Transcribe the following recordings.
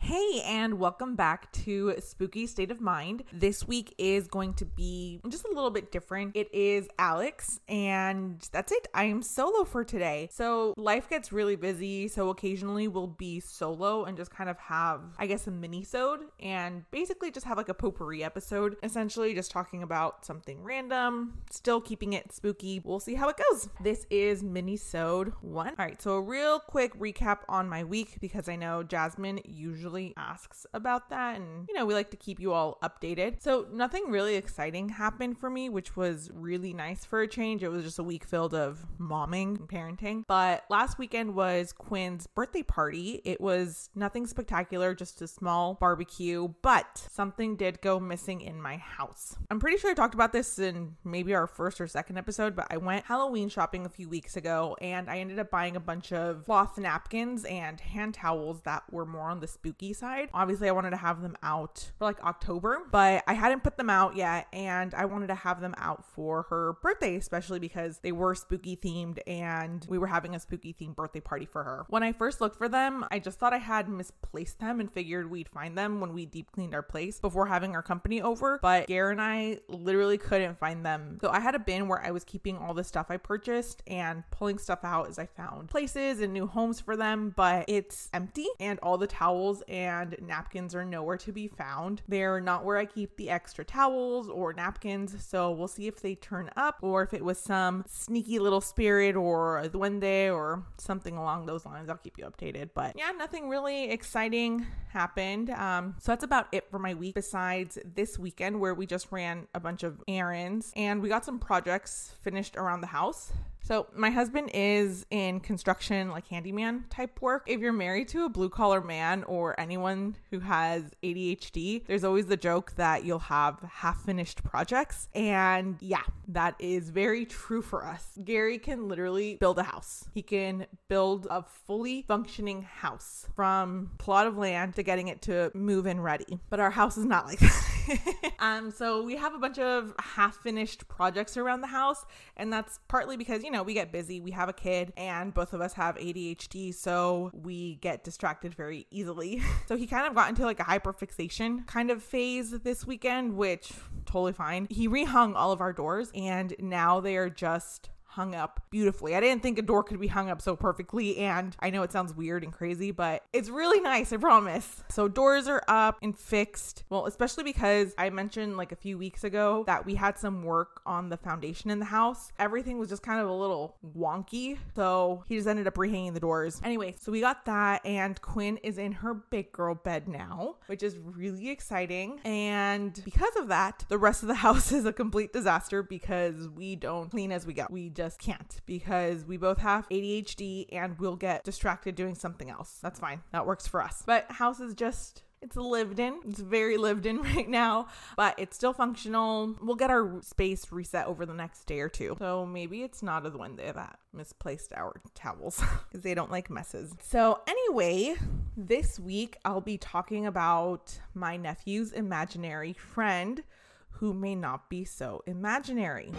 Hey, and welcome back to Spooky State of Mind. This week is going to be just a little bit different. It is Alex, and that's it. I am solo for today. So, life gets really busy, so occasionally we'll be solo and just kind of have, I guess, a mini-sode and basically just have like a potpourri episode, essentially just talking about something random, still keeping it spooky. We'll see how it goes. This is mini-sode one. All right, so a real quick recap on my week because I know Jasmine usually usually asks about that. And, you know, we like to keep you all updated. So, nothing really exciting happened for me, which was really nice for a change. It was just a week filled of momming and parenting. But last weekend was Quinn's birthday party. It was nothing spectacular, just a small barbecue, but something did go missing in my house. I'm pretty sure I talked about this in maybe our first or second episode, but I went Halloween shopping a few weeks ago and I ended up buying a bunch of cloth napkins and hand towels that were more on the spooky spooky side. Obviously, I wanted to have them out for like October, but I hadn't put them out yet. And I wanted to have them out for her birthday, especially because they were spooky themed and we were having a spooky themed birthday party for her. When I first looked for them, I just thought I had misplaced them and figured we'd find them when we deep cleaned our place before having our company over. But Gare and I literally couldn't find them. So I had a bin where I was keeping all the stuff I purchased and pulling stuff out as I found places and new homes for them, but it's empty and all the towels and napkins are nowhere to be found. They're not where I keep the extra towels or napkins, so we'll see if they turn up or if it was some sneaky little spirit or a duende or something along those lines. I'll keep you updated. But yeah, nothing really exciting happened. Um, so that's about it for my week, besides this weekend where we just ran a bunch of errands and we got some projects finished around the house. So, my husband is in construction, like handyman type work. If you're married to a blue collar man or anyone who has ADHD, there's always the joke that you'll have half finished projects. And yeah, that is very true for us. Gary can literally build a house, he can build a fully functioning house from plot of land to getting it to move in ready. But our house is not like that. um, so, we have a bunch of half finished projects around the house, and that's partly because, you know, we get busy, we have a kid, and both of us have ADHD, so we get distracted very easily. so he kind of got into like a hyperfixation kind of phase this weekend, which totally fine. He rehung all of our doors, and now they are just hung up beautifully. I didn't think a door could be hung up so perfectly. And I know it sounds weird and crazy, but it's really nice, I promise. So doors are up and fixed. Well, especially because I mentioned like a few weeks ago that we had some work on the foundation in the house. Everything was just kind of a little wonky. So he just ended up rehanging the doors. Anyway, so we got that. And Quinn is in her big girl bed now, which is really exciting. And because of that, the rest of the house is a complete disaster because we don't clean as we go. We just can't because we both have ADHD and we'll get distracted doing something else. That's fine. That works for us. But house is just it's lived in. It's very lived in right now, but it's still functional. We'll get our space reset over the next day or two. So maybe it's not a Duende that misplaced our towels because they don't like messes. So, anyway, this week I'll be talking about my nephew's imaginary friend who may not be so imaginary.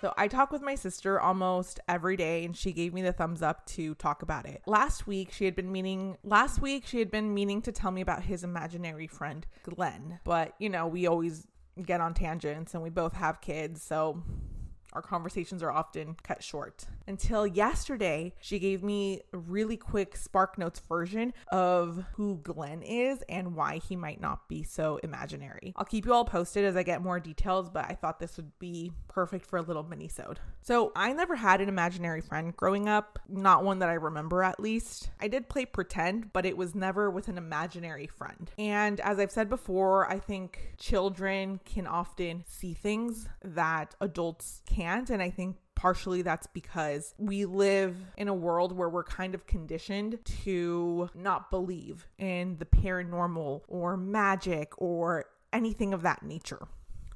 So I talk with my sister almost every day and she gave me the thumbs up to talk about it. Last week she had been meaning last week she had been meaning to tell me about his imaginary friend Glenn. But, you know, we always get on tangents and we both have kids, so our conversations are often cut short. Until yesterday, she gave me a really quick Spark Notes version of who Glenn is and why he might not be so imaginary. I'll keep you all posted as I get more details, but I thought this would be perfect for a little mini-sode. So I never had an imaginary friend growing up, not one that I remember at least. I did play pretend, but it was never with an imaginary friend. And as I've said before, I think children can often see things that adults can't. And I think partially that's because we live in a world where we're kind of conditioned to not believe in the paranormal or magic or anything of that nature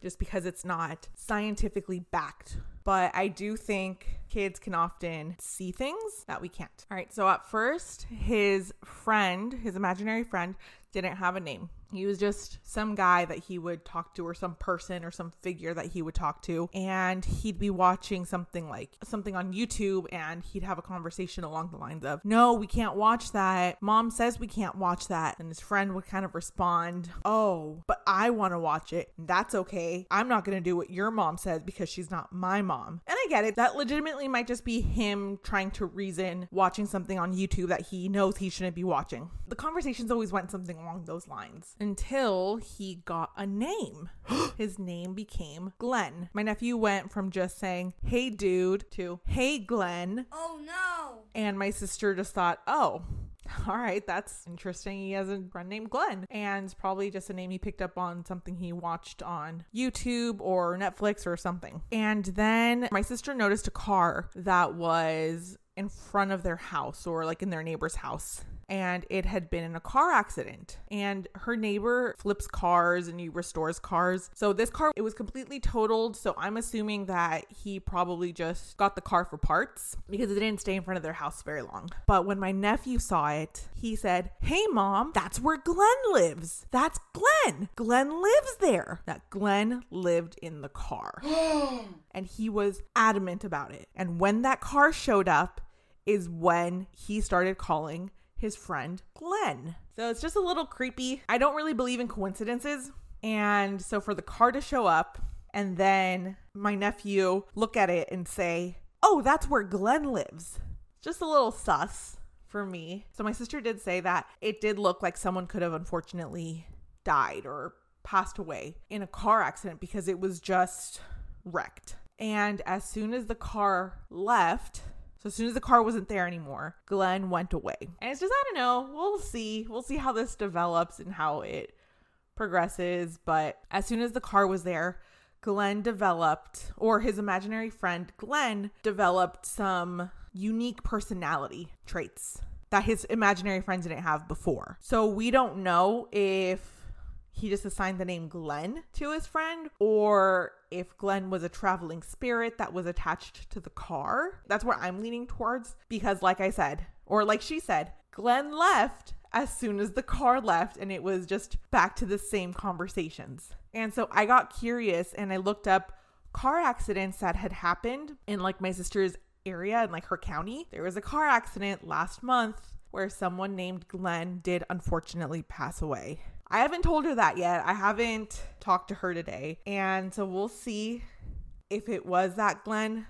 just because it's not scientifically backed. But I do think kids can often see things that we can't. All right, so at first, his friend, his imaginary friend, didn't have a name. He was just some guy that he would talk to, or some person, or some figure that he would talk to. And he'd be watching something like something on YouTube, and he'd have a conversation along the lines of, No, we can't watch that. Mom says we can't watch that. And his friend would kind of respond, Oh, but I want to watch it. That's okay. I'm not going to do what your mom says because she's not my mom. And I get it. That legitimately might just be him trying to reason watching something on YouTube that he knows he shouldn't be watching. The conversations always went something along those lines until he got a name. His name became Glenn. My nephew went from just saying, Hey, dude, to Hey, Glenn. Oh no. And my sister just thought, Oh, all right, that's interesting. He has a friend named Glenn, and probably just a name he picked up on something he watched on YouTube or Netflix or something. And then my sister noticed a car that was in front of their house or like in their neighbor's house and it had been in a car accident. And her neighbor flips cars and he restores cars. So this car, it was completely totaled. So I'm assuming that he probably just got the car for parts because it didn't stay in front of their house very long. But when my nephew saw it, he said, Hey, mom, that's where Glenn lives. That's Glenn. Glenn lives there. That Glenn lived in the car. and he was adamant about it. And when that car showed up, is when he started calling his friend Glenn. So it's just a little creepy. I don't really believe in coincidences. And so for the car to show up and then my nephew look at it and say, Oh, that's where Glenn lives. Just a little sus for me. So my sister did say that it did look like someone could have unfortunately died or passed away in a car accident because it was just wrecked. And as soon as the car left, so as soon as the car wasn't there anymore, Glenn went away. And it's just, I don't know, we'll see. We'll see how this develops and how it progresses. But as soon as the car was there, Glenn developed, or his imaginary friend Glenn developed some unique personality traits that his imaginary friends didn't have before. So we don't know if he just assigned the name Glenn to his friend, or if Glenn was a traveling spirit that was attached to the car. That's where I'm leaning towards because, like I said, or like she said, Glenn left as soon as the car left, and it was just back to the same conversations. And so I got curious and I looked up car accidents that had happened in like my sister's area and like her county. There was a car accident last month where someone named Glenn did unfortunately pass away. I haven't told her that yet. I haven't talked to her today. And so we'll see if it was that Glenn.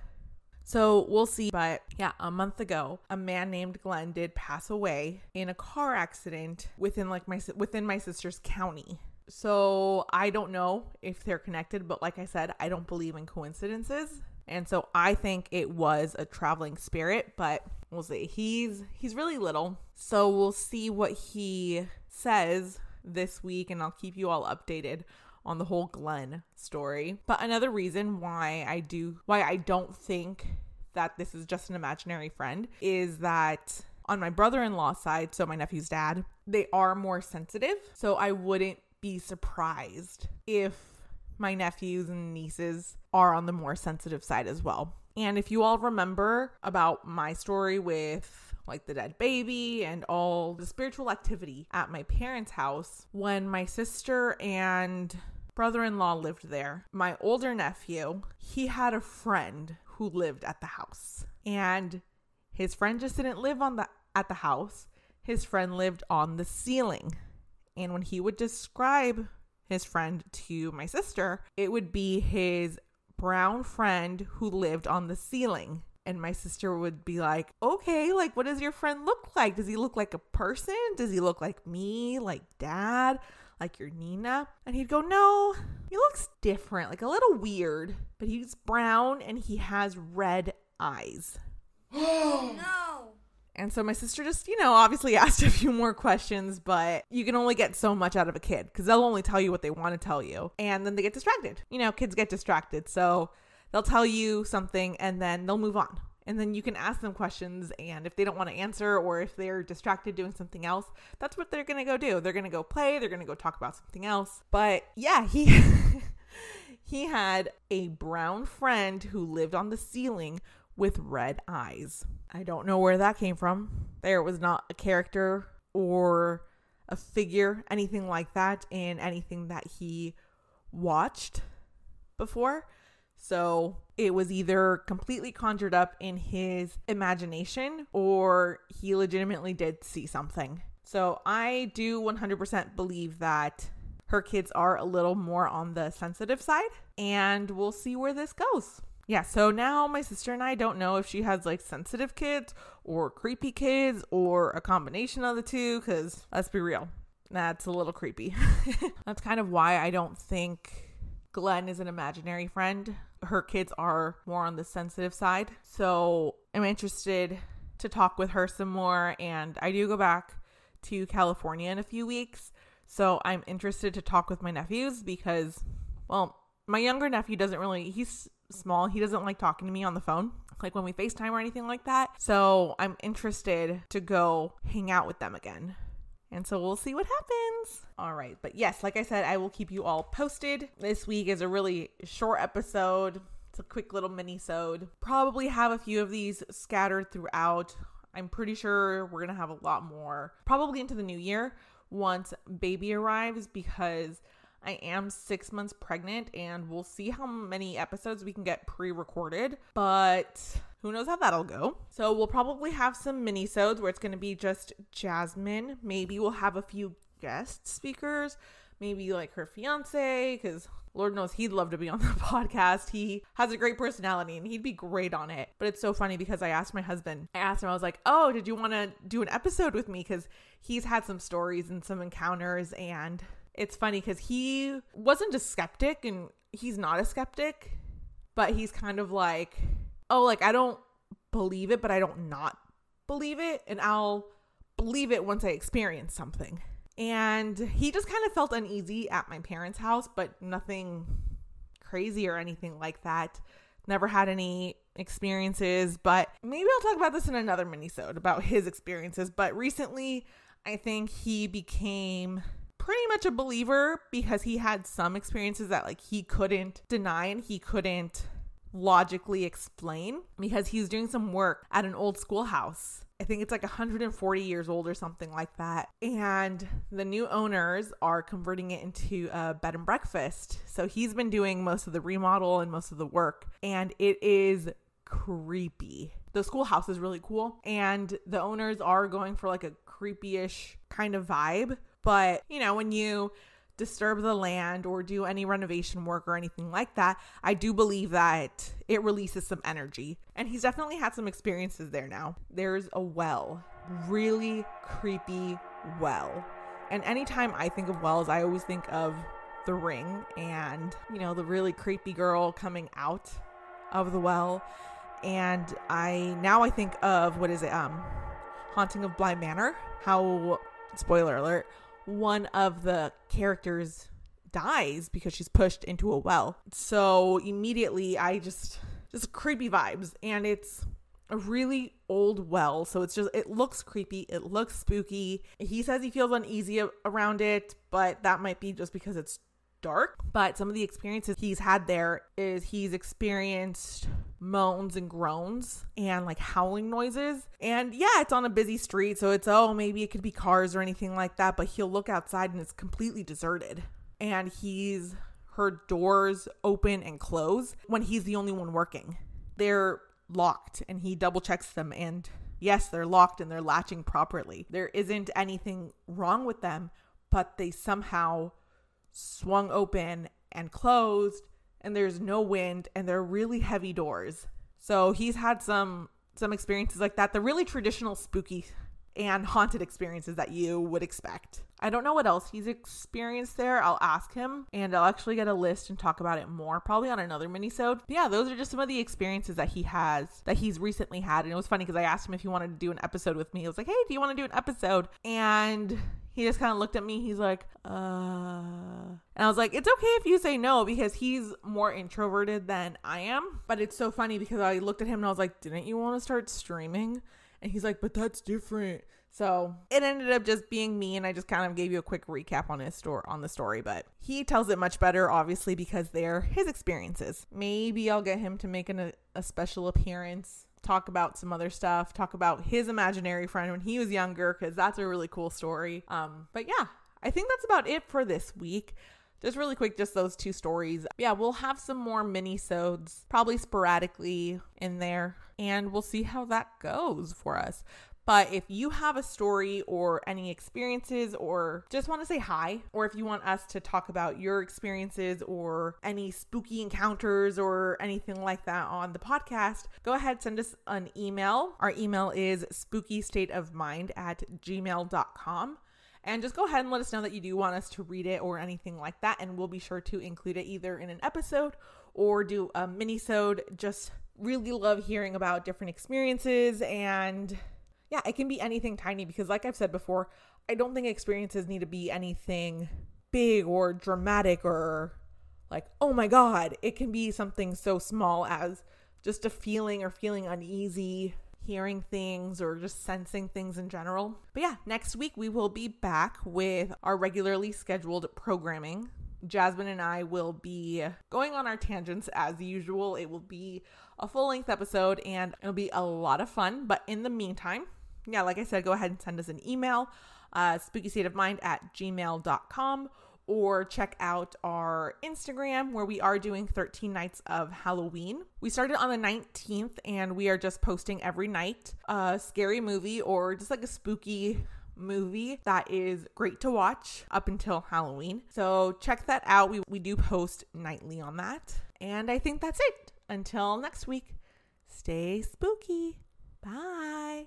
So we'll see. But yeah, a month ago, a man named Glenn did pass away in a car accident within like my within my sister's county. So I don't know if they're connected, but like I said, I don't believe in coincidences. And so I think it was a traveling spirit, but we'll see. He's he's really little. So we'll see what he says this week and I'll keep you all updated on the whole Glenn story. But another reason why I do why I don't think that this is just an imaginary friend is that on my brother-in-law side, so my nephew's dad, they are more sensitive. So I wouldn't be surprised if my nephews and nieces are on the more sensitive side as well. And if you all remember about my story with like the dead baby and all the spiritual activity at my parents' house when my sister and brother in law lived there. My older nephew, he had a friend who lived at the house. And his friend just didn't live on the at the house. His friend lived on the ceiling. And when he would describe his friend to my sister, it would be his brown friend who lived on the ceiling. And my sister would be like, okay, like, what does your friend look like? Does he look like a person? Does he look like me, like dad, like your Nina? And he'd go, no, he looks different, like a little weird, but he's brown and he has red eyes. Oh no. And so my sister just, you know, obviously asked a few more questions, but you can only get so much out of a kid because they'll only tell you what they want to tell you. And then they get distracted. You know, kids get distracted. So they'll tell you something and then they'll move on. And then you can ask them questions. And if they don't want to answer or if they're distracted doing something else, that's what they're going to go do. They're going to go play, they're going to go talk about something else. But yeah, he. he had a brown friend who lived on the ceiling with red eyes. I don't know where that came from. There was not a character or a figure, anything like that, in anything that he watched before. So it was either completely conjured up in his imagination or he legitimately did see something. So I do 100% believe that her kids are a little more on the sensitive side, and we'll see where this goes. Yeah, so now my sister and I don't know if she has like sensitive kids or creepy kids or a combination of the two, because let's be real, that's a little creepy. that's kind of why I don't think Glenn is an imaginary friend. Her kids are more on the sensitive side. So I'm interested to talk with her some more. And I do go back to California in a few weeks. So I'm interested to talk with my nephews because, well, my younger nephew doesn't really, he's small. He doesn't like talking to me on the phone, like when we FaceTime or anything like that. So I'm interested to go hang out with them again. And so we'll see what happens. All right. But yes, like I said, I will keep you all posted. This week is a really short episode. It's a quick little mini-sode. Probably have a few of these scattered throughout. I'm pretty sure we're to have a lot more probably into the new year once baby arrives because I am six months pregnant and we'll see how many episodes we can get pre recorded. But who knows how that'll go. So we'll probably have some mini-sodes where it's going to be just Jasmine. Maybe we'll have a few guest speakers, maybe like her fiance, because Lord knows he'd love to be on the podcast. He has a great personality and he'd be great on it. But it's so funny because I asked my husband, I asked him, I was like, oh, did you want to do an episode with me? Because he's had some stories and some encounters. And it's funny because he wasn't a skeptic and he's not a skeptic, but he's kind of like, oh, like I don't believe it, but I don't not believe it. And I'll believe it once I experience something. And he just kind of felt uneasy at my parents' house, but nothing crazy or anything like that. Never had any experiences, but maybe I'll talk about this in another minisode about his experiences. But recently, I think he became pretty much a believer because he had some experiences that like he couldn't deny and he couldn't logically explain because he's doing some work at an old schoolhouse. I think it's like 140 years old or something like that. And the new owners are converting it into a bed and breakfast. So he's been doing most of the remodel and most of the work. And it is creepy. The schoolhouse is really cool. And the owners are going for like a creepy ish kind of vibe. But, you know, when you disturb the land or do any renovation work or anything like that, I do believe that it releases some energy. And he's definitely had some experiences there now. There's a well, really creepy well. And anytime I think of wells, I always think of the ring and, you know, the really creepy girl coming out of the well. And I now I think of what is it? Um Haunting of Bly Manor. How spoiler alert one of the characters dies because she's pushed into a well. So immediately I just just creepy vibes and it's a really old well. So it's just it looks creepy, it looks spooky. He says he feels uneasy around it, but that might be just because it's dark. But some of the experiences he's had there is he's experienced moans and groans and like howling noises. And yeah, it's on a busy street, so it's oh, maybe it could be cars or anything like that, but he'll look outside and it's completely deserted. And he's heard doors open and close when he's the only one working. They're locked and he double checks them and yes, they're locked and they're latching properly. There isn't anything wrong with them, but they somehow swung open and closed and there's no wind and they're really heavy doors. So he's had some some experiences like that. The really traditional spooky and haunted experiences that you would expect. I don't know what else he's experienced there. I'll ask him and I'll actually get a list and talk about it more probably on another minisode. But yeah, those are just some of the experiences that he has that he's recently had. And it was funny because I asked him if he wanted to do an episode with me. I was like, hey, do you want to do an episode? And he just kind of looked at me. He's like, uh. And I was like, it's okay if you say no because he's more introverted than I am. But it's so funny because I looked at him and I was like, didn't you want to start streaming? And he's like, but that's different. So it ended up just being me, and I just kind of gave you a quick recap on his story on the story. But he tells it much better, obviously, because they're his experiences. Maybe I'll get him to make an, a special appearance talk about some other stuff, talk about his imaginary friend when he was younger, because that's a really cool story. Um, but yeah, I think that's about it for this week. Just really quick, just those two stories. Yeah, we'll have some more mini-sodes, probably sporadically in there, and we'll see how that goes for us. But if you have a story or any experiences or just want to say hi, or if you want us to talk about your experiences or any spooky encounters or anything like that on the podcast, go ahead, send us an email. Our email is spookystateofmind at gmail.com. And just go ahead and let us know that you do want us to read it or anything like that. And we'll be sure to include it either in an episode or do a mini-sode. Just really love hearing about different experiences and yeah, it can be anything tiny because, like I've said before, I don't think experiences need to be anything big or dramatic or like, oh my God. It can be something so small as just a feeling or feeling uneasy, hearing things, or just sensing things in general. But yeah, next week we will be back with our regularly scheduled programming. Jasmine and I will be going on our tangents as usual. It will be a full length episode and it'll be a lot of fun. But in the meantime, yeah, like I said, go ahead and send us an email, uh, spookystateofmind at gmail.com, or check out our Instagram where we are doing 13 nights of Halloween. We started on the 19th and we are just posting every night a scary movie or just like a spooky movie that is great to watch up until Halloween. So check that out. We, we do post nightly on that. And I think that's it. Until next week, stay spooky. Bye.